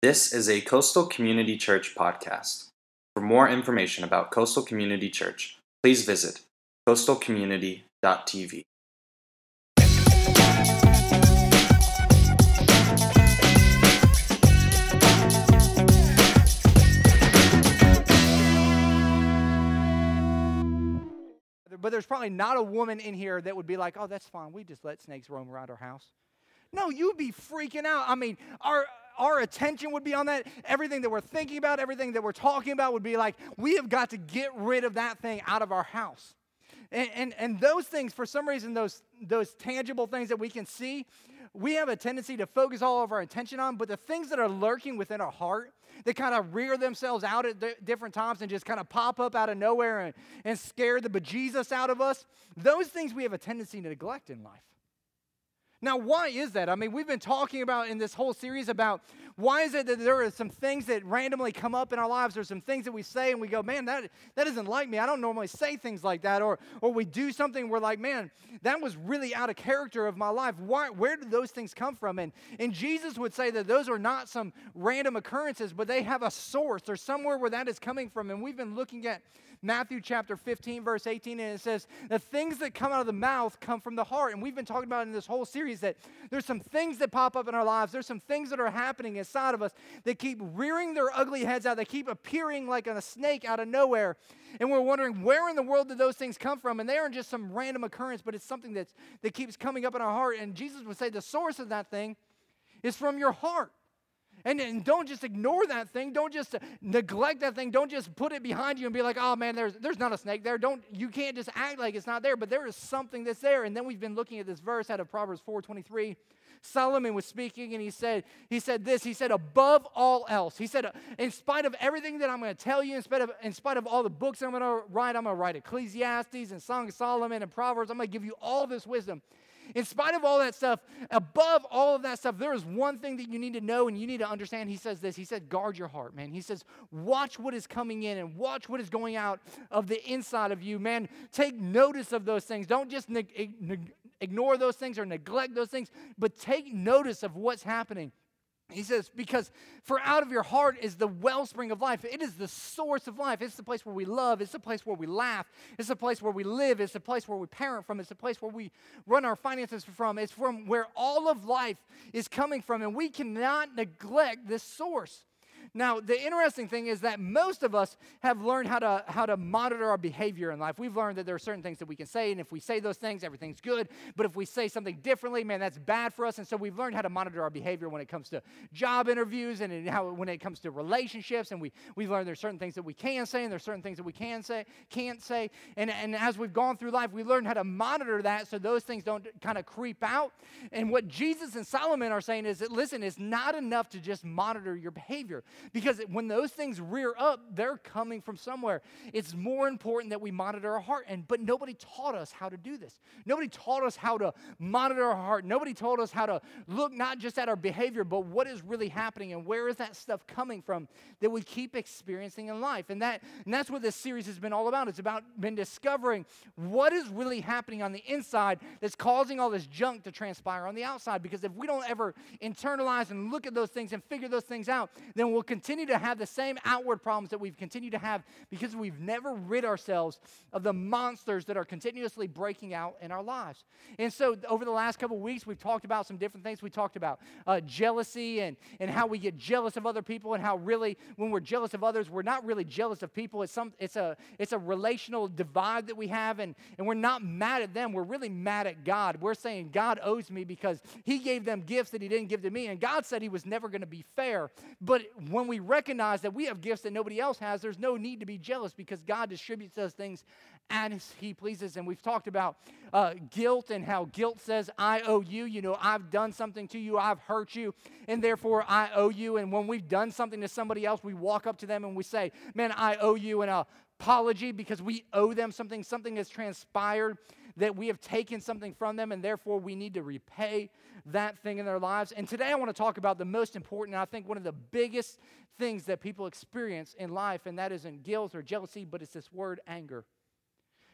This is a Coastal Community Church podcast. For more information about Coastal Community Church, please visit coastalcommunity.tv. But there's probably not a woman in here that would be like, oh, that's fine. We just let snakes roam around our house. No, you'd be freaking out. I mean, our our attention would be on that. Everything that we're thinking about, everything that we're talking about would be like, we have got to get rid of that thing out of our house. And, and, and those things, for some reason, those, those tangible things that we can see, we have a tendency to focus all of our attention on. But the things that are lurking within our heart, that kind of rear themselves out at d- different times and just kind of pop up out of nowhere and, and scare the bejesus out of us, those things we have a tendency to neglect in life. Now, why is that? I mean, we've been talking about in this whole series about why is it that there are some things that randomly come up in our lives, or some things that we say and we go, man, that, that isn't like me. I don't normally say things like that. Or, or we do something, we're like, man, that was really out of character of my life. Why, where did those things come from? And, and Jesus would say that those are not some random occurrences, but they have a source or somewhere where that is coming from. And we've been looking at Matthew chapter 15, verse 18, and it says, The things that come out of the mouth come from the heart. And we've been talking about in this whole series that there's some things that pop up in our lives, there's some things that are happening inside of us that keep rearing their ugly heads out, they keep appearing like a snake out of nowhere. And we're wondering, where in the world did those things come from? And they aren't just some random occurrence, but it's something that's, that keeps coming up in our heart. And Jesus would say the source of that thing is from your heart. And, and don't just ignore that thing. Don't just neglect that thing. Don't just put it behind you and be like, oh man, there's, there's not a snake there. Don't, you can't just act like it's not there, but there is something that's there. And then we've been looking at this verse out of Proverbs 4.23. Solomon was speaking and he said, he said this, he said, above all else, he said, in spite of everything that I'm going to tell you, in spite of, in spite of all the books I'm going to write, I'm going to write Ecclesiastes and Song of Solomon and Proverbs, I'm going to give you all this wisdom in spite of all that stuff, above all of that stuff, there is one thing that you need to know and you need to understand. He says this He said, guard your heart, man. He says, watch what is coming in and watch what is going out of the inside of you, man. Take notice of those things. Don't just neg- neg- ignore those things or neglect those things, but take notice of what's happening. He says, because for out of your heart is the wellspring of life. It is the source of life. It's the place where we love. It's the place where we laugh. It's the place where we live. It's the place where we parent from. It's the place where we run our finances from. It's from where all of life is coming from. And we cannot neglect this source. Now, the interesting thing is that most of us have learned how to, how to monitor our behavior in life. We've learned that there are certain things that we can say, and if we say those things, everything's good. But if we say something differently, man, that's bad for us. And so we've learned how to monitor our behavior when it comes to job interviews and how when it comes to relationships. And we, we've learned there's certain things that we can say, and there's certain things that we can say, can't say. And, and as we've gone through life, we learned how to monitor that so those things don't kind of creep out. And what Jesus and Solomon are saying is that, listen, it's not enough to just monitor your behavior. Because when those things rear up, they're coming from somewhere. It's more important that we monitor our heart. And but nobody taught us how to do this. Nobody taught us how to monitor our heart. Nobody told us how to look not just at our behavior, but what is really happening and where is that stuff coming from that we keep experiencing in life. And that and that's what this series has been all about. It's about been discovering what is really happening on the inside that's causing all this junk to transpire on the outside. Because if we don't ever internalize and look at those things and figure those things out, then we'll continue to have the same outward problems that we've continued to have because we've never rid ourselves of the monsters that are continuously breaking out in our lives. And so, over the last couple weeks, we've talked about some different things. We talked about uh, jealousy and, and how we get jealous of other people, and how really, when we're jealous of others, we're not really jealous of people. It's, some, it's, a, it's a relational divide that we have, and, and we're not mad at them. We're really mad at God. We're saying, God owes me because He gave them gifts that He didn't give to me. And God said He was never going to be fair. But when we recognize that we have gifts that nobody else has, there's no need to be jealous because God distributes those things as He pleases. And we've talked about uh, guilt and how guilt says, I owe you. You know, I've done something to you, I've hurt you, and therefore I owe you. And when we've done something to somebody else, we walk up to them and we say, Man, I owe you an apology because we owe them something. Something has transpired that we have taken something from them, and therefore we need to repay that thing in their lives. And today I want to talk about the most important, and I think one of the biggest things that people experience in life, and that isn't guilt or jealousy, but it's this word anger.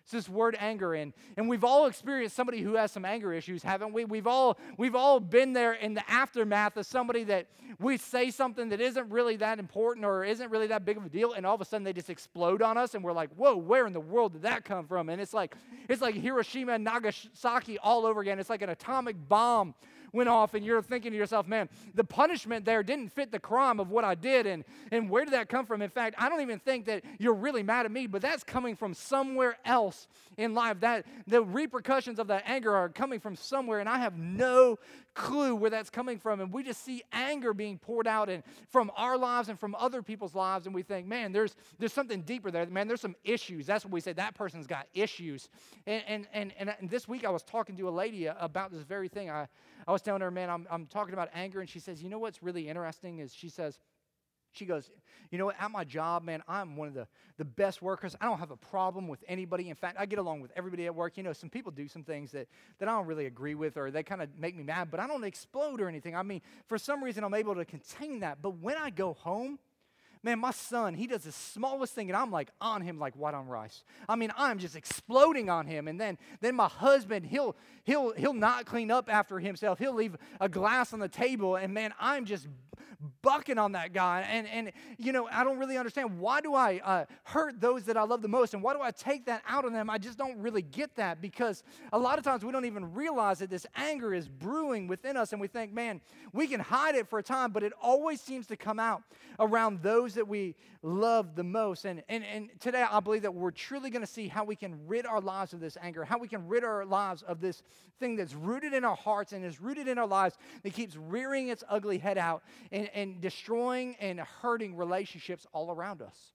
It's this word anger, and, and we've all experienced somebody who has some anger issues, haven't we? We've all we've all been there in the aftermath of somebody that we say something that isn't really that important or isn't really that big of a deal, and all of a sudden they just explode on us, and we're like, whoa, where in the world did that come from? And it's like it's like Hiroshima and Nagasaki all over again. It's like an atomic bomb went off and you're thinking to yourself, man, the punishment there didn't fit the crime of what I did. And, and where did that come from? In fact, I don't even think that you're really mad at me, but that's coming from somewhere else in life. That the repercussions of that anger are coming from somewhere, and I have no clue where that's coming from. And we just see anger being poured out and from our lives and from other people's lives, and we think, man, there's there's something deeper there. Man, there's some issues. That's what we say. That person's got issues. And and and, and this week I was talking to a lady about this very thing. I I was telling her, man, I'm, I'm talking about anger, and she says, you know what's really interesting is she says, she goes, You know what? At my job, man, I'm one of the, the best workers. I don't have a problem with anybody. In fact, I get along with everybody at work. You know, some people do some things that, that I don't really agree with or they kind of make me mad, but I don't explode or anything. I mean, for some reason, I'm able to contain that. But when I go home, man, my son, he does the smallest thing, and I'm like on him like white on rice. I mean, I'm just exploding on him. And then, then my husband, he'll he'll he'll not clean up after himself. He'll leave a glass on the table, and man, I'm just bucking on that guy. And, and you know, I don't really understand why do I uh, hurt those that I love the most? And why do I take that out on them? I just don't really get that because a lot of times we don't even realize that this anger is brewing within us. And we think, man, we can hide it for a time, but it always seems to come out around those that we love the most. And, and, and today I believe that we're truly going to see how we can rid our lives of this anger, how we can rid our lives of this thing that's rooted in our hearts and is rooted in our lives that keeps rearing its ugly head out and, and destroying and hurting relationships all around us.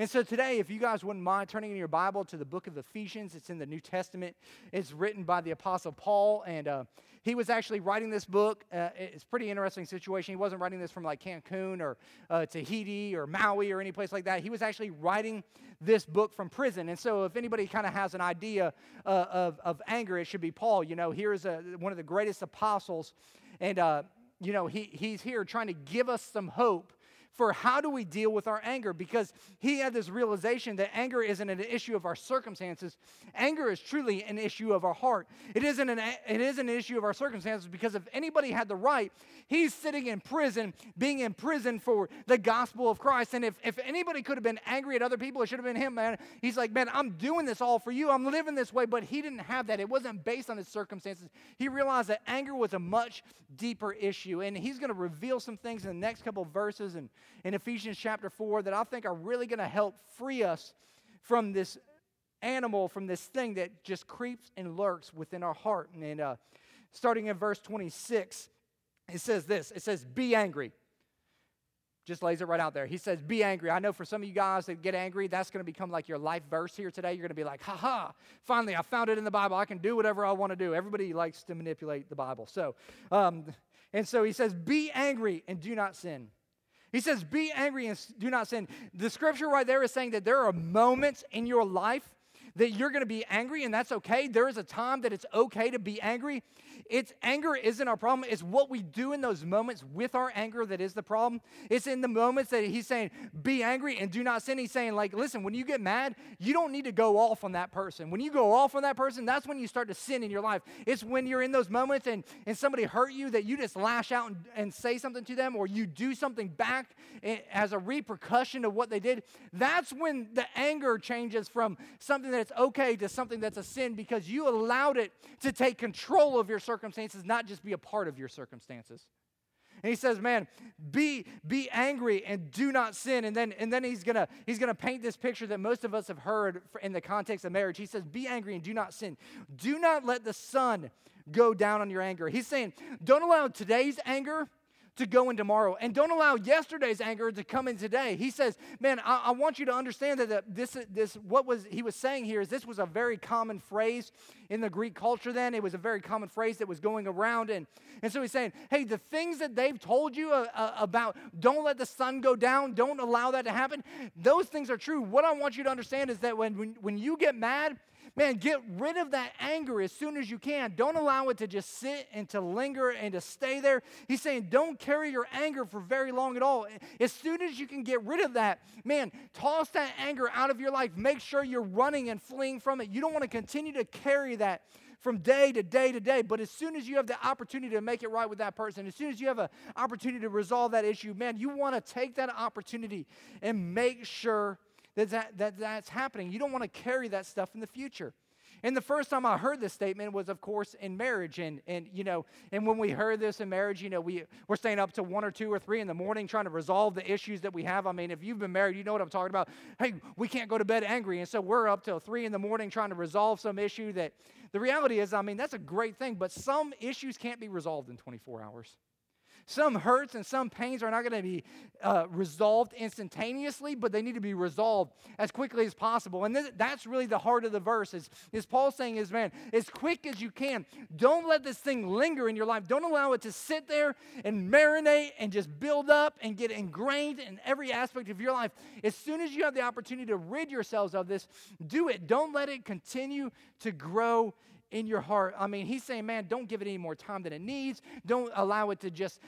And so today, if you guys wouldn't mind turning in your Bible to the book of Ephesians, it's in the New Testament. It's written by the Apostle Paul, and uh, he was actually writing this book. Uh, it's pretty interesting situation. He wasn't writing this from like Cancun or uh, Tahiti or Maui or any place like that. He was actually writing this book from prison. And so, if anybody kind of has an idea uh, of, of anger, it should be Paul. You know, here's a, one of the greatest apostles, and uh, you know, he, he's here trying to give us some hope for how do we deal with our anger? Because he had this realization that anger isn't an issue of our circumstances. Anger is truly an issue of our heart. It isn't an, it is an issue of our circumstances because if anybody had the right he's sitting in prison being in prison for the gospel of christ. And if, if anybody could have been angry at other people it should have been him man. He's like man i'm doing this all for you. I'm living this way. But he didn't have that. It wasn't based on his circumstances. He realized that anger was a much deeper issue. And he's going to reveal some things in the next couple verses and in Ephesians chapter 4 that I think are really going to help free us from this animal, from this thing that just creeps and lurks within our heart. And uh, starting in verse 26, it says this it says, Be angry. Just lays it right out there. He says, Be angry. I know for some of you guys that get angry, that's going to become like your life verse here today. You're going to be like, Ha ha, finally, I found it in the Bible. I can do whatever I want to do. Everybody likes to manipulate the Bible. So, um, and so he says, Be angry and do not sin. He says, Be angry and do not sin. The scripture right there is saying that there are moments in your life that you're going to be angry, and that's okay. There is a time that it's okay to be angry. It's anger isn't our problem. It's what we do in those moments with our anger that is the problem. It's in the moments that he's saying, be angry and do not sin. He's saying, like, listen, when you get mad, you don't need to go off on that person. When you go off on that person, that's when you start to sin in your life. It's when you're in those moments and, and somebody hurt you that you just lash out and, and say something to them or you do something back eh, as a repercussion of what they did. That's when the anger changes from something that's okay to something that's a sin because you allowed it to take control of your circumstances not just be a part of your circumstances. And he says, man, be, be angry and do not sin. And then, and then he's gonna he's gonna paint this picture that most of us have heard in the context of marriage. He says, be angry and do not sin. Do not let the sun go down on your anger. He's saying, don't allow today's anger to go in tomorrow. And don't allow yesterday's anger to come in today. He says, Man, I, I want you to understand that this, this, what was he was saying here is this was a very common phrase in the Greek culture then. It was a very common phrase that was going around. And, and so he's saying, Hey, the things that they've told you uh, uh, about don't let the sun go down, don't allow that to happen, those things are true. What I want you to understand is that when, when, when you get mad, Man, get rid of that anger as soon as you can. Don't allow it to just sit and to linger and to stay there. He's saying, don't carry your anger for very long at all. As soon as you can get rid of that, man, toss that anger out of your life. Make sure you're running and fleeing from it. You don't want to continue to carry that from day to day to day. But as soon as you have the opportunity to make it right with that person, as soon as you have an opportunity to resolve that issue, man, you want to take that opportunity and make sure that, that, that that's happening. You don't want to carry that stuff in the future. And the first time I heard this statement was, of course, in marriage. And, and you know, and when we heard this in marriage, you know, we, we're staying up to one or two or three in the morning trying to resolve the issues that we have. I mean, if you've been married, you know what I'm talking about. Hey, we can't go to bed angry. And so we're up till three in the morning trying to resolve some issue that the reality is, I mean, that's a great thing, but some issues can't be resolved in 24 hours. Some hurts and some pains are not going to be uh, resolved instantaneously, but they need to be resolved as quickly as possible. And that's really the heart of the verse. Is, is Paul saying is, man, as quick as you can. Don't let this thing linger in your life. Don't allow it to sit there and marinate and just build up and get ingrained in every aspect of your life. As soon as you have the opportunity to rid yourselves of this, do it. Don't let it continue to grow in your heart. I mean, he's saying, man, don't give it any more time than it needs. Don't allow it to just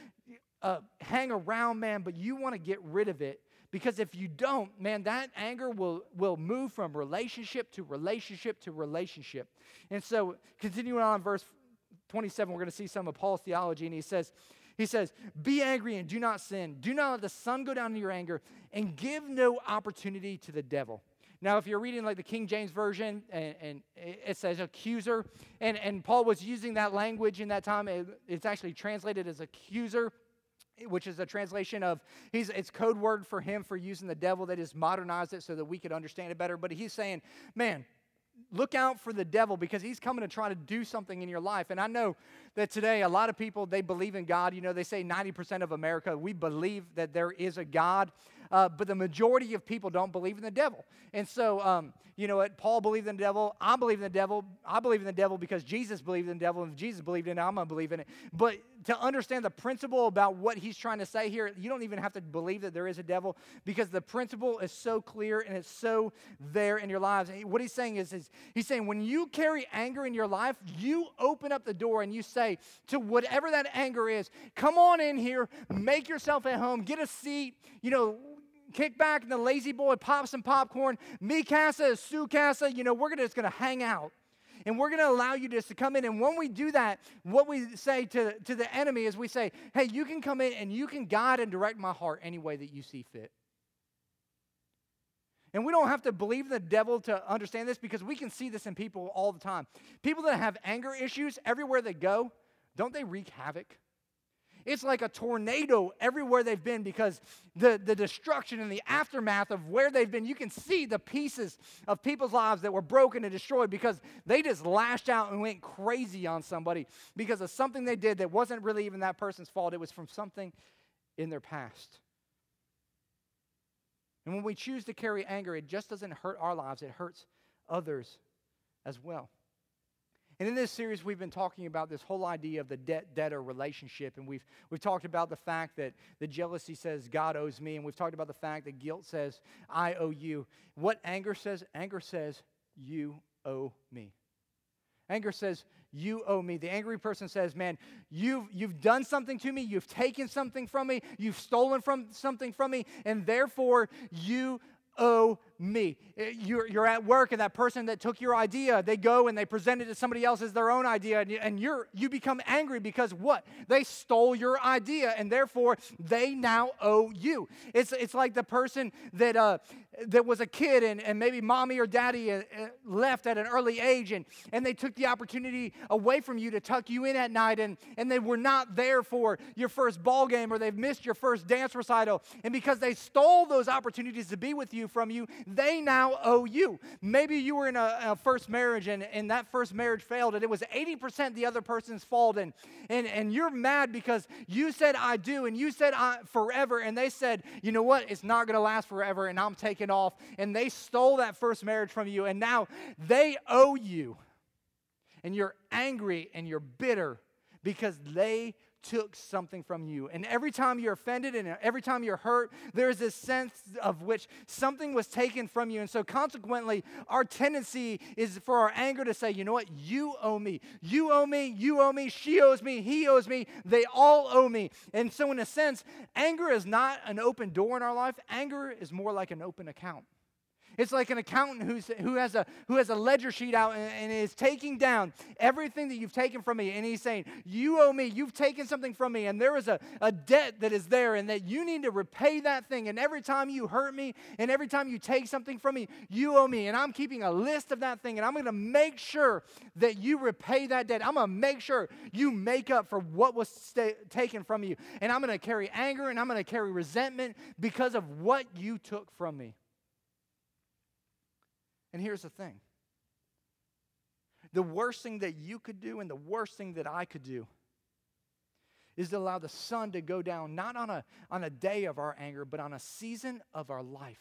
uh, hang around, man, but you want to get rid of it. Because if you don't, man, that anger will, will move from relationship to relationship to relationship. And so, continuing on verse 27, we're going to see some of Paul's theology, and he says, he says, Be angry and do not sin. Do not let the sun go down in your anger, and give no opportunity to the devil. Now, if you're reading like the King James Version and, and it says accuser, and, and Paul was using that language in that time, it, it's actually translated as accuser which is a translation of he's it's code word for him for using the devil they just modernized it so that we could understand it better. But he's saying man look out for the devil because he's coming to try to do something in your life. And i know that today a lot of people they believe in god. You know they say 90% of america we believe that there is a god uh, but the majority of people don't believe in the devil. And so, um, you know what? Paul believed in the devil. I believe in the devil. I believe in the devil because Jesus believed in the devil. And if Jesus believed in it, I'm going to believe in it. But to understand the principle about what he's trying to say here, you don't even have to believe that there is a devil because the principle is so clear and it's so there in your lives. What he's saying is, is he's saying when you carry anger in your life, you open up the door and you say to whatever that anger is, come on in here, make yourself at home, get a seat, you know, kick back in the La-Z-Boy, pop some popcorn. Me Casa, Sue Casa, you know, we're gonna, just going to hang out. And we're going to allow you just to come in. And when we do that, what we say to, to the enemy is we say, hey, you can come in and you can guide and direct my heart any way that you see fit. And we don't have to believe the devil to understand this because we can see this in people all the time. People that have anger issues, everywhere they go, don't they wreak havoc? It's like a tornado everywhere they've been because the, the destruction and the aftermath of where they've been, you can see the pieces of people's lives that were broken and destroyed because they just lashed out and went crazy on somebody because of something they did that wasn't really even that person's fault. It was from something in their past. And when we choose to carry anger, it just doesn't hurt our lives, it hurts others as well. And in this series, we've been talking about this whole idea of the debt debtor relationship. And we've, we've talked about the fact that the jealousy says God owes me. And we've talked about the fact that guilt says I owe you. What anger says? Anger says you owe me. Anger says, You owe me. The angry person says, Man, you've, you've done something to me. You've taken something from me. You've stolen from something from me. And therefore, you owe me. Eh, you're, you're at work, and that person that took your idea, they go and they present it to somebody else as their own idea, and, you, and you're, you become angry because what? They stole your idea, and therefore they now owe you. It's, it's like the person that, uh, that was a kid, and, and maybe mommy or daddy uh, uh, left at an early age, and, and they took the opportunity away from you to tuck you in at night, and, and they were not there for your first ball game, or they've missed your first dance recital. And because they stole those opportunities to be with you from you, they now owe you. Maybe you were in a, a, first marriage and, and that first marriage failed and it was 80% the other person's fault and, and, and you're mad because you said I do and you said I forever and they said, you know what, it's not going to last forever and I'm taking off. And they stole that first marriage from you and now they owe you. And you're angry and you're bitter because they took something from you. And every time you're offended and every time you're hurt, there's this sense of which something was taken from you. And so, consequently, our tendency is for our anger to say, you know what, you owe me. You owe me. You owe me. She owes me. He owes me. They all owe me. And so, in a sense, anger is not an open door in our life, anger is more like an open account. It's like an accountant who's, who, has a, who has a ledger sheet out and, and, is taking down everything that you've taken from me. And he's saying, You owe me. You've taken something from me. And there is a, a debt that is there and that you need to repay that thing. And every time you hurt me and every time you take something from me, you owe me. And I'm keeping a list of that thing. And I'm going to make sure that you repay that debt. I'm going to make sure you make up for what was taken from you. And I'm going to carry anger and I'm going to carry resentment because of what you took from me. And here's the thing the worst thing that you could do and the worst thing that I could do is to allow the sun to go down not on a, on a day of our anger, but on a season of our life.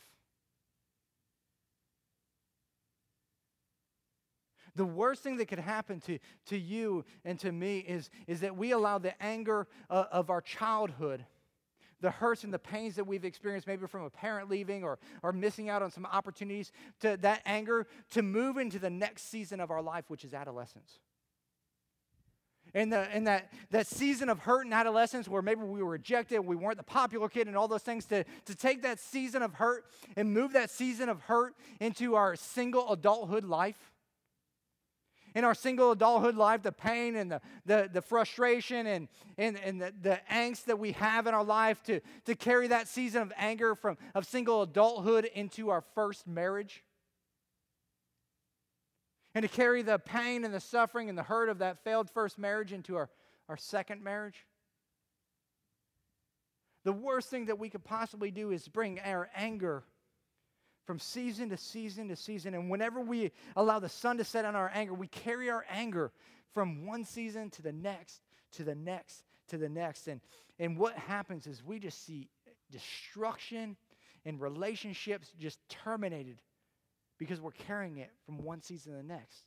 The worst thing that could happen to, to you and to me is, is that we allow the anger uh, of our childhood the hurts and the pains that we've experienced, maybe from a parent leaving or, or missing out on some opportunities, to that anger to move into the next season of our life, which is adolescence. In, the, in that, that season of hurt and adolescence where maybe we were rejected, we weren't the popular kid, and all those things, to, to take that season of hurt and move that season of hurt into our single adulthood life in our single adulthood life, the pain and the, the, the frustration and, and, and the, the angst that we have in our life, to, to carry that season of anger from of single adulthood into our first marriage. And to carry the pain and the suffering and the hurt of that failed first marriage into our, our second marriage. The worst thing that we could possibly do is bring our anger from season to season to season. And whenever we allow the sun to set on our anger, we carry our anger from one season to the next, to the next, to the next. And, and what happens is we just see destruction and relationships just terminated because we're carrying it from one season to the next.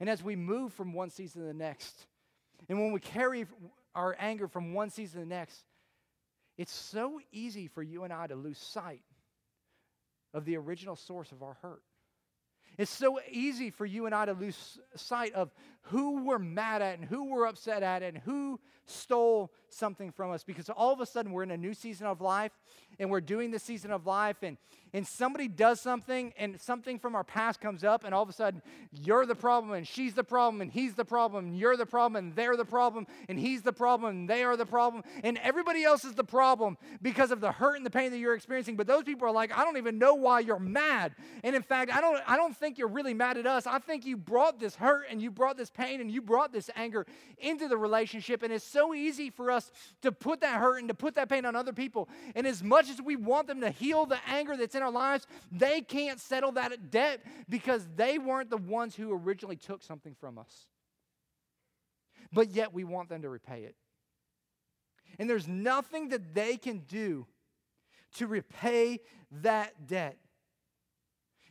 And as we move from one season to the next, and when we carry our anger from one season to the next, it's so easy for you and I to lose sight of the original source of our hurt. It's so easy for you and I to lose sight of who we're mad at and who we're upset at and who stole something from us because all of a sudden we're in a new season of life and we're doing this season of life and, and somebody does something and something from our past comes up and all of a sudden you're the problem and she's the problem and he's the problem and you're the problem and they're the problem and he's the problem and they are the problem and everybody else is the problem because of the hurt and the pain that you're experiencing. But those people are like I don't even know why you're mad. And in fact I don't I don't think you're really mad at us. I think you brought this hurt and you brought this pain and you brought this anger into the relationship. And it's so easy for us to put that hurt and to put that pain on other people. And as much as we want them to heal the anger that's in our lives, they can't settle that debt because they weren't the ones who originally took something from us. But yet we want them to repay it. And there's nothing that they can do to repay that debt.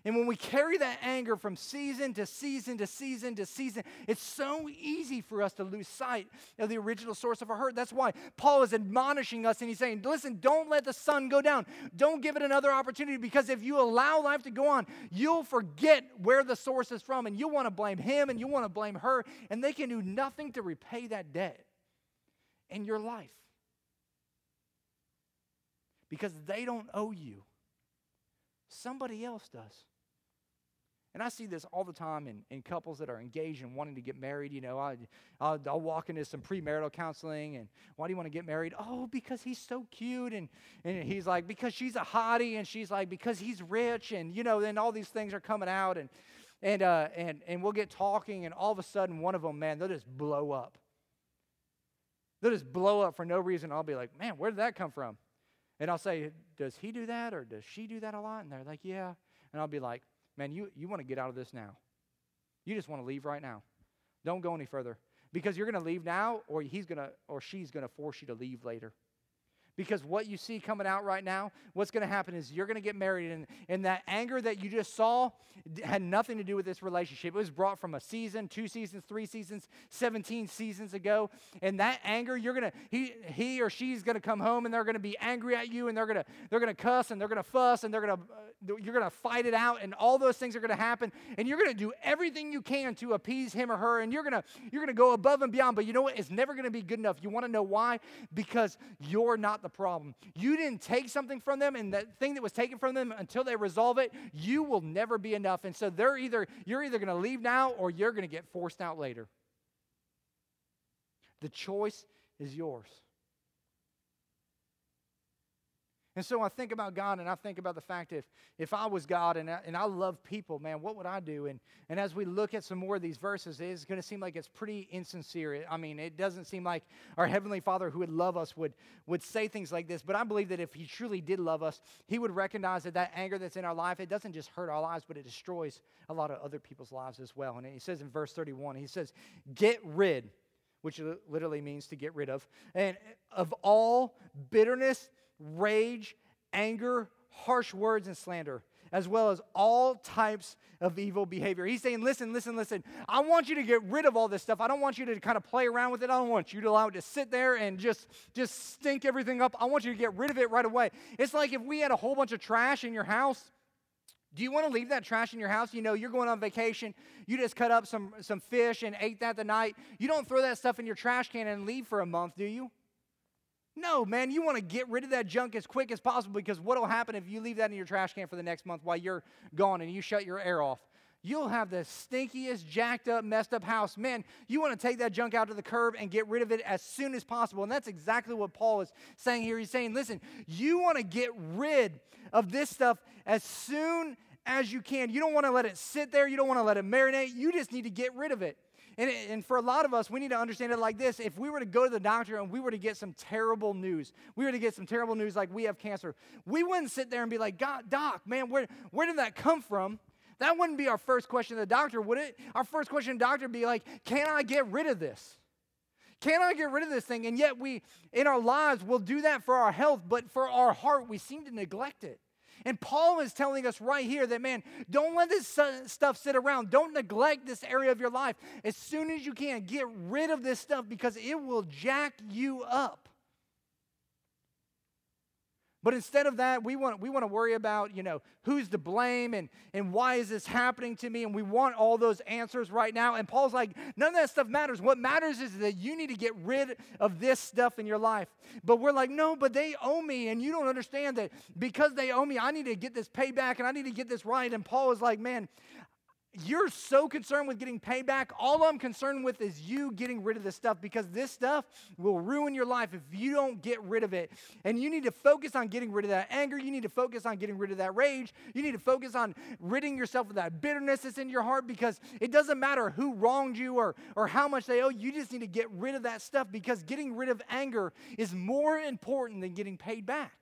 And when we carry that anger from season to season to season to season, it's so easy for us to lose sight of the original source of our hurt. That's why Paul is admonishing us and he's saying, listen, don't let the sun go down. Don't give it another opportunity because if you allow life to go on, you'll forget where the source is from and you'll want to blame him and you want to blame her, and they can do nothing to repay that debt in your life because they don't owe you. Somebody else does. And I see this all the time in, in couples that are engaged and wanting to get married. You know, I, I'll, I'll walk into some premarital counseling and why do you want to get married? Oh, because he's so cute. And, and he's like, because she's a hottie. And she's like, because he's rich. And, you know, then all these things are coming out. And, and, uh, and, and we'll get talking. And all of a sudden, one of them, man, they'll just blow up. They'll just blow up for no reason. I'll be like, man, where did that come from? And I'll say, does he do that or does she do that a lot? And they're like, yeah. And I'll be like, man, you, you want to get out of this now. You just want to leave right now. Don't go any further because you're going to leave now or he's going to or she's going to force you to leave later. Because what you see coming out right now, what's going to happen is you're going to get married, and, and that anger that you just saw had nothing to do with this relationship. It was brought from a season, two seasons, three seasons, 17 seasons ago. And that anger, you're going to, he, he or she's going to come home and they're going to be angry at you and they're going to, they're going to cuss and they're going to fuss and they're going to, uh, you're going to fight it out and all those things are going to happen. And you're going to do everything you can to appease him or her and you're going to, you're going to go above and beyond. But you know what? It's never going to be good enough. You want to know why? Because you're not the problem. You didn't take something from them, and that thing that was taken from them until they resolve it, you will never be enough. And so they're either you're either going to leave now or you're going to get forced out later. The choice is yours. And so I think about God and I think about the fact if, if I was God and I, and I love people, man, what would I do? And, and as we look at some more of these verses, it's going to seem like it's pretty insincere. I mean, it doesn't seem like our Heavenly Father who would love us would, would say things like this. But I believe that if He truly did love us, He would recognize that that anger that's in our life, it doesn't just hurt our lives, but it destroys a lot of other people's lives as well. And He says in verse 31, He says, Get rid, which literally means to get rid of, and of all bitterness rage, anger, harsh words, and slander, as well as all types of evil behavior. He's saying, listen, listen, listen. I want you to get rid of all this stuff. I don't want you to kind of play around with it. I don't want you to allow it to sit there and just, just stink everything up. I want you to get rid of it right away. It's like if we had a whole bunch of trash in your house. Do you want to leave that trash in your house? You know, you're going on vacation. You just cut up some, some fish and ate that the night. You don't throw that stuff in your trash can and leave for a month, do you? No, man, you want to get rid of that junk as quick as possible because what will happen if you leave that in your trash can for the next month while you're gone and you shut your air off? You'll have the stinkiest, jacked up, messed up house. Man, you want to take that junk out to the curb and get rid of it as soon as possible. And that's exactly what Paul is saying here. He's saying, listen, you want to get rid of this stuff as soon as you can. You don't want to let it sit there, you don't want to let it marinate. You just need to get rid of it. And, and for a lot of us, we need to understand it like this. If we were to go to the doctor and we were to get some terrible news, we were to get some terrible news like we have cancer, we wouldn't sit there and be like, God, doc, man, where, where did that come from? That wouldn't be our first question to the doctor, would it? Our first question to the doctor would be like, can I get rid of this? Can I get rid of this thing? And yet we, in our lives, will do that for our health, but for our heart, we seem to neglect it. And Paul is telling us right here that, man, don't let this stuff sit around. Don't neglect this area of your life. As soon as you can, get rid of this stuff because it will jack you up. But instead of that, we want, we want to worry about, you know, who's to blame and, and why is this happening to me? And we want all those answers right now. And Paul's like, none of that stuff matters. What matters is that you need to get rid of this stuff in your life. But we're like, no, but they owe me. And you don't understand that because they owe me, I need to get this payback and I need to get this right. And Paul is like, man, you're so concerned with getting payback. All I'm concerned with is you getting rid of this stuff because this stuff will ruin your life if you don't get rid of it. And you need to focus on getting rid of that anger. You need to focus on getting rid of that rage. You need to focus on ridding yourself of that bitterness that's in your heart because it doesn't matter who wronged you or, or how much they owe. You just need to get rid of that stuff because getting rid of anger is more important than getting paid back.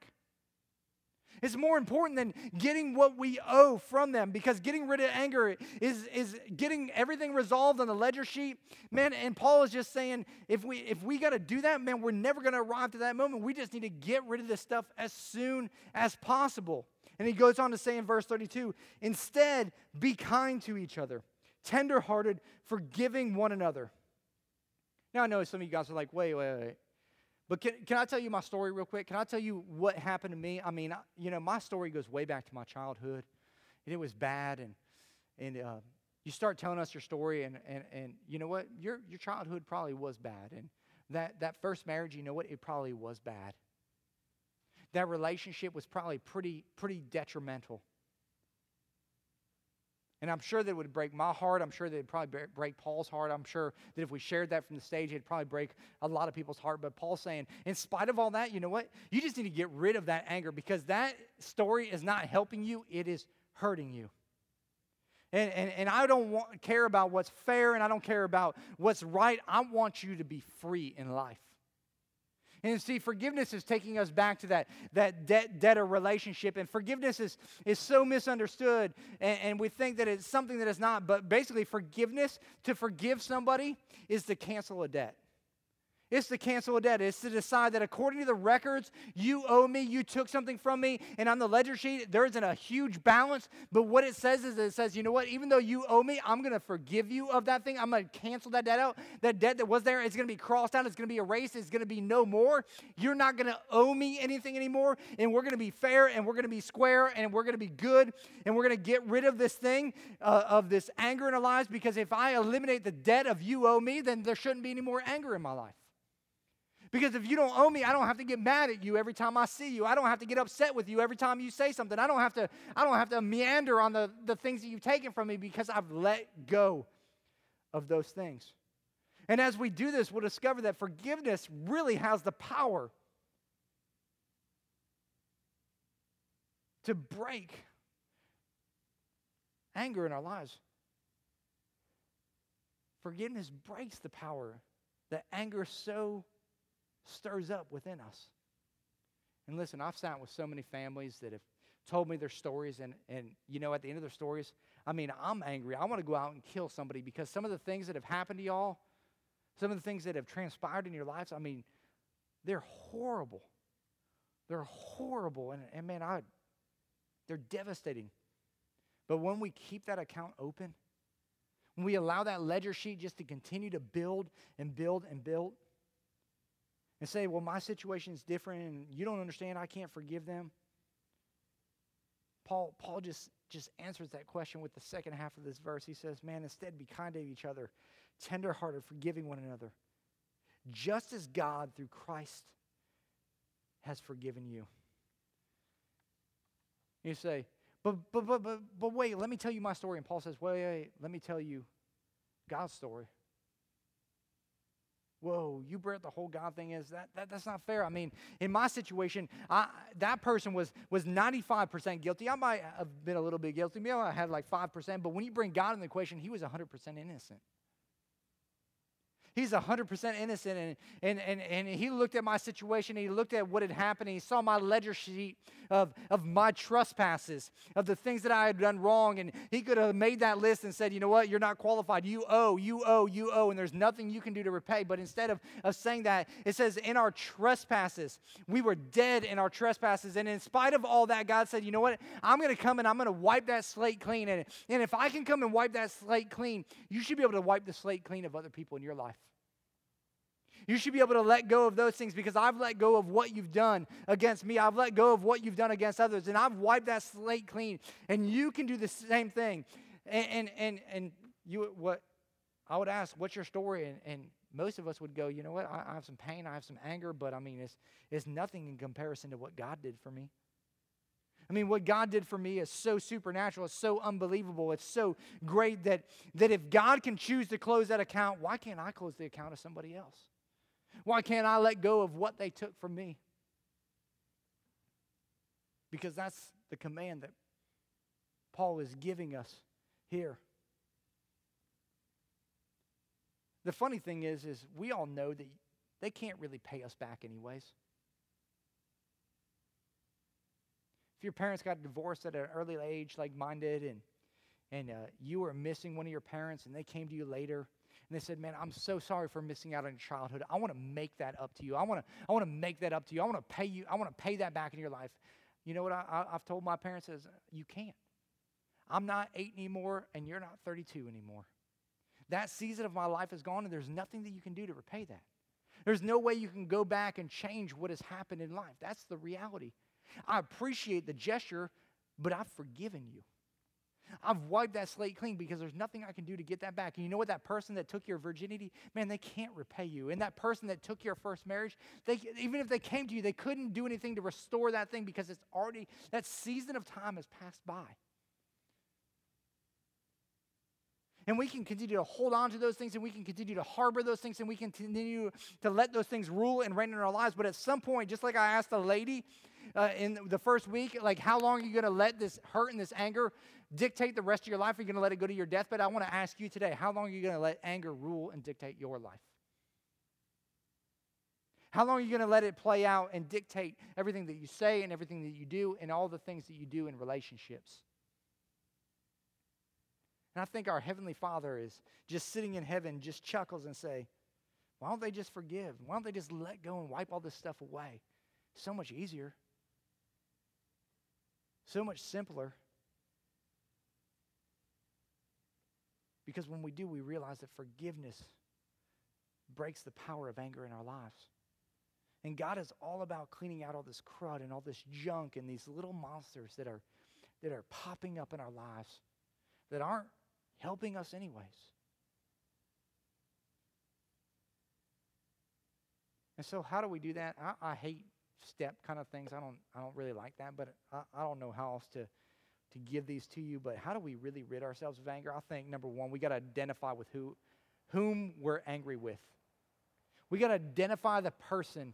It's more important than getting what we owe from them because getting rid of anger is, is getting everything resolved on the ledger sheet. Man, and Paul is just saying if we if we got to do that, man, we're never going to arrive to that moment. We just need to get rid of this stuff as soon as possible. And he goes on to say in verse 32 instead, be kind to each other, tenderhearted, forgiving one another. Now, I know some of you guys are like, wait, wait, wait. But can, can I tell you my story real quick? Can I tell you what happened to me? I mean, I, you know, my story goes way back to my childhood, and it was bad. And, and uh, you start telling us your story, and, and, and you know what? Your, your childhood probably was bad. And that, that first marriage, you know what? It probably was bad. That relationship was probably pretty, pretty detrimental. And I'm sure that it would break my heart. I'm sure that it would probably break Paul's heart. I'm sure that if we shared that from the stage, it'd probably break a lot of people's heart. But Paul's saying, in spite of all that, you know what? You just need to get rid of that anger because that story is not helping you, it is hurting you. And, and, and I don't want, care about what's fair and I don't care about what's right. I want you to be free in life. And see, forgiveness is taking us back to that, that debt debtor relationship. And forgiveness is, is so misunderstood. And, and we think that it's something that is not. But basically, forgiveness, to forgive somebody, is to cancel a debt. It's to cancel a debt. It's to decide that according to the records, you owe me, you took something from me, and on the ledger sheet, there isn't a huge balance. But what it says is it says, you know what, even though you owe me, I'm going to forgive you of that thing. I'm going to cancel that debt out. That debt that was there is going to be crossed out, it's going to be erased, it's going to be no more. You're not going to owe me anything anymore, and we're going to be fair, and we're going to be square, and we're going to be good, and we're going to get rid of this thing, uh, of this anger in our lives, because if I eliminate the debt of you owe me, then there shouldn't be any more anger in my life. Because if you don't owe me, I don't have to get mad at you every time I see you. I don't have to get upset with you every time you say something. I don't have to, I don't have to meander on the, the things that you've taken from me because I've let go of those things. And as we do this, we'll discover that forgiveness really has the power to break anger in our lives. Forgiveness breaks the power that anger so stirs up within us. And listen, I've sat with so many families that have told me their stories, and, and you know, at the end of their stories, I mean, I'm angry. I want to go out and kill somebody because some of the things that have happened to y'all, some of the things that have transpired in your lives, I mean, they're horrible. They're horrible. And, and man, I, they're devastating. But when we keep that account open, when we allow that ledger sheet just to continue to build and build and build, and say, well, my situation is different and you don't understand, I can't forgive them. Paul, Paul just, just answers that question with the second half of this verse. He says, Man, instead be kind to each other, tenderhearted, forgiving one another, just as God through Christ has forgiven you. You say, but, but, but, but, but wait, let me tell you my story. And Paul says, wait, wait, let me tell you God's story whoa, you brought the whole God thing is that, that that's not fair. I mean, in my situation, I, that person was was 95% guilty. I might have been a little bit guilty. Maybe I had like 5%, but when you bring God in the equation, he was 100% innocent. He's 100% innocent. And, and, and, and he looked at my situation. He looked at what had happened. he saw my ledger sheet of, of my trespasses, of the things that I had done wrong. And he could have made that list and said, you know what, you're not qualified. You owe, you owe, you owe. And there's nothing you can do to repay. But instead of, of saying that, it says, in our trespasses, we were dead in our trespasses. And in spite of all that, God said, you know what, I'm going to come and I'm going to wipe that slate clean. And, and if I can come and wipe that slate clean, you should be able to wipe the slate clean of other people in your life. You should be able to let go of those things because I've let go of what you've done against me. I've let go of what you've done against others, and I've wiped that slate clean. And you can do the same thing. And and and, and you what I would ask, what's your story? And, and most of us would go, you know what? I, I have some pain, I have some anger, but I mean, it's it's nothing in comparison to what God did for me. I mean, what God did for me is so supernatural. It's so unbelievable. It's so great that, that if God can choose to close that account, why can't I close the account of somebody else? Why can't I let go of what they took from me? Because that's the command that Paul is giving us here. The funny thing is, is we all know that they can't really pay us back anyways. If your parents got divorced at an early age, like mine did, and and uh, you were missing one of your parents, and they came to you later, and they said, Man, I'm so sorry for missing out on your childhood. I want to make that up to you. I want to, I want to make that up to you. I want to pay you, I want to pay that back in your life. You know what I, I've told my parents is you can't. I'm not eight anymore, and you're not 32 anymore. That season of my life is gone, and there's nothing that you can do to repay that. There's no way you can go back and change what has happened in life. That's the reality. I appreciate the gesture, but I've forgiven you. I've wiped that slate clean because there's nothing I can do to get that back. And you know what? That person that took your virginity, man, they can't repay you. And that person that took your first marriage, they, even if they came to you, they couldn't do anything to restore that thing because it's already, that season of time has passed by. And we can continue to hold on to those things and we can continue to harbor those things and we can continue to let those things rule and reign in our lives. But at some point, just like I asked the lady uh, in the first week, like, how long are you going to let this hurt and this anger dictate the rest of your life? Are you going to let it go to your deathbed? I want to ask you today how long are you going to let anger rule and dictate your life? How long are you going to let it play out and dictate everything that you say and everything that you do and all the things that you do in relationships? And I think our Heavenly Father is just sitting in heaven, just chuckles and say, Why don't they just forgive? Why don't they just let go and wipe all this stuff away? So much easier. So much simpler. Because when we do, we realize that forgiveness breaks the power of anger in our lives. And God is all about cleaning out all this crud and all this junk and these little monsters that are, that are popping up in our lives that aren't helping us, anyways. And so, how do we do that? I, I hate step kind of things. I don't, I don't really like that, but I, I don't know how else to, to give these to you. But how do we really rid ourselves of anger? I think number one, we got to identify with who, whom we're angry with. We got to identify the person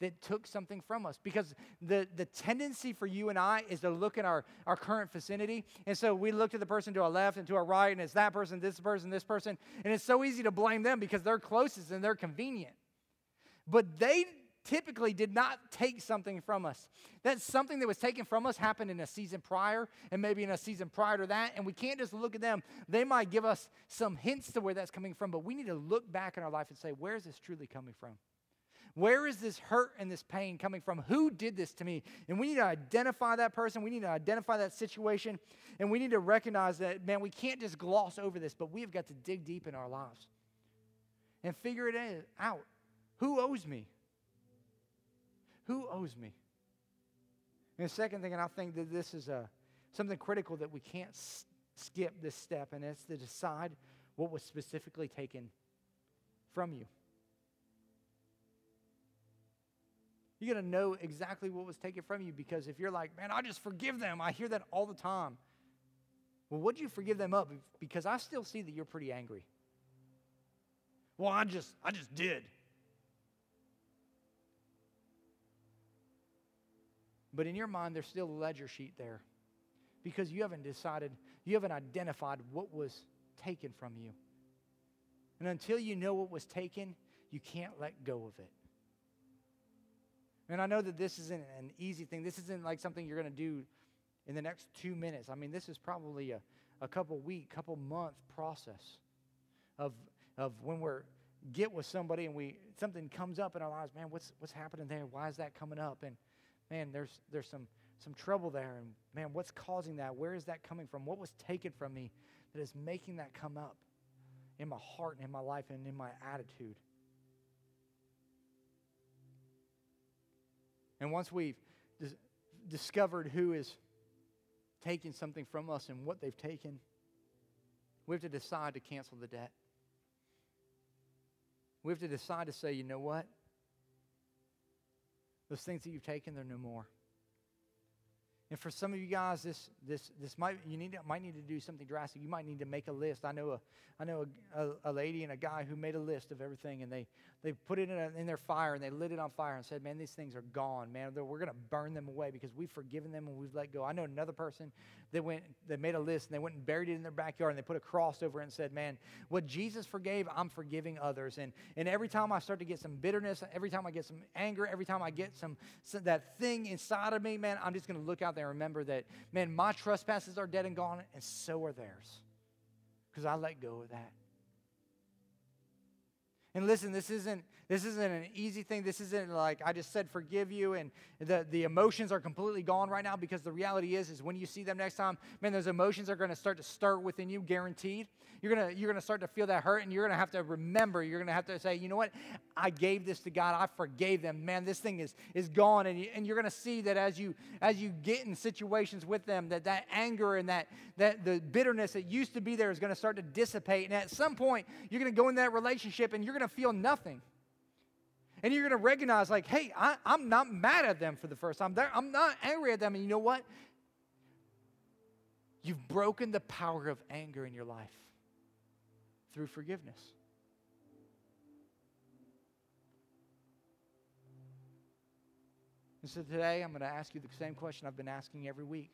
that took something from us because the, the tendency for you and I is to look at our, our current vicinity. And so we look to the person to our left and to our right, and it's that person, this person, this person. And it's so easy to blame them because they're closest and they're convenient. But they typically did not take something from us. That something that was taken from us happened in a season prior and maybe in a season prior to that. And we can't just look at them. They might give us some hints to where that's coming from, but we need to look back in our life and say, where is this truly coming from? Where is this hurt and this pain coming from? Who did this to me? And we need to identify that person. We need to identify that situation. And we need to recognize that, man, we can't just gloss over this, but we've got to dig deep in our lives and figure it out. Who owes me? Who owes me? And the second thing, and I think that this is a, something critical that we can't s- skip this step, and it's to decide what was specifically taken from you. You got to know exactly what was taken from you because if you're like, man, I just forgive them, I hear that all the time. Well, what did you forgive them of? Because I still see that you're pretty angry. Well, I just, I just did. But in your mind, there's still a ledger sheet there because you haven't decided, you haven't identified what was taken from you. And until you know what was taken, you can't let go of it. And I know that this isn't an easy thing. This isn't like something you're going to do in the next two minutes. I mean, this is probably a, a couple week, couple month process of, of when we're get with somebody and we something comes up in our lives, man, what's what's happening there? Why is that coming up? And man, there's, there's some, some trouble there. And man, what's causing that? Where is that coming from? What was taken from me that is making that come up in my heart and in my life and in my attitude? And once we've dis- discovered who is taking something from us and what they've taken, we have to decide to cancel the debt. We have to decide to say, you know what? Those things that you've taken, they're no more. And for some of you guys, this, this, this might, you need, might need to do something drastic. You might need to make a list. I know, a, I know a, a, a lady and a guy who made a list of everything, and they, they put it in, a, in their fire, and they lit it on fire and said, man, these things are gone, man. We're going to burn them away because we've forgiven them and we've let go. I know another person that went, that made a list, and they went and buried it in their backyard, and they put a cross over it and said, man, what Jesus forgave, I'm forgiving others. And, and every time I start to get some bitterness, every time I get some anger, every time I get some, some that thing inside of me, man, I'm just going to look out and remember that, man, my trespasses are dead and gone, and so are theirs. Because I let go of that. And listen, this isn't this isn't an easy thing. This isn't like I just said forgive you and the, the emotions are completely gone right now because the reality is is when you see them next time, man, those emotions are going to start to start within you, guaranteed. You're to you're to start to feel that hurt and you're to have to remember, you're to have to say, "You know what? I gave this to God. I forgave them. Man, this thing is is gone." And, you, and you're to see that as you as you get in situations with them that that anger and that that the bitterness that used to be there is going to start to dissipate. And at some point, you're to go in that relationship and you're going to feel nothing. And you're going to recognize, like, hey, I, am not mad at them for the first time. They're, I'm not angry at them. And you know what? You've broken the power of anger in your life through forgiveness. And so today I'm going to ask you the same question I've been asking every week.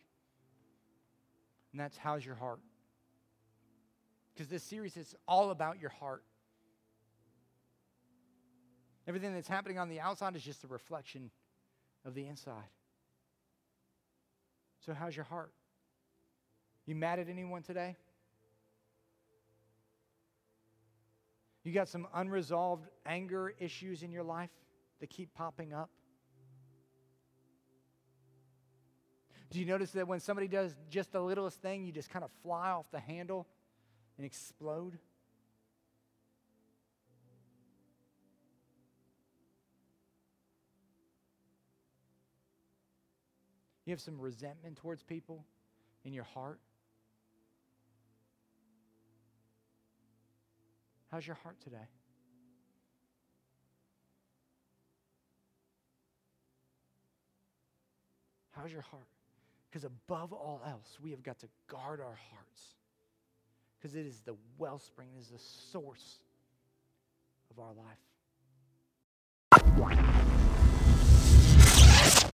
And that's how's your heart? Because this series is all about your heart. Everything that's happening on the outside is just a reflection of the inside. So, how's your heart? You mad at anyone today? You got some unresolved anger issues in your life that keep popping up? Do you notice that when somebody does just the littlest thing, you just kind of fly off the handle and explode? You have some resentment towards people in your heart? How's your heart today? How's your heart? Because above all else, we have got to guard our hearts because it is the wellspring, it is the source of our life.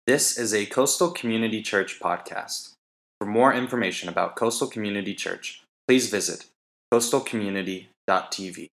This is a Coastal Community Church podcast. For more information about Coastal Community Church, please visit coastalcommunity.tv.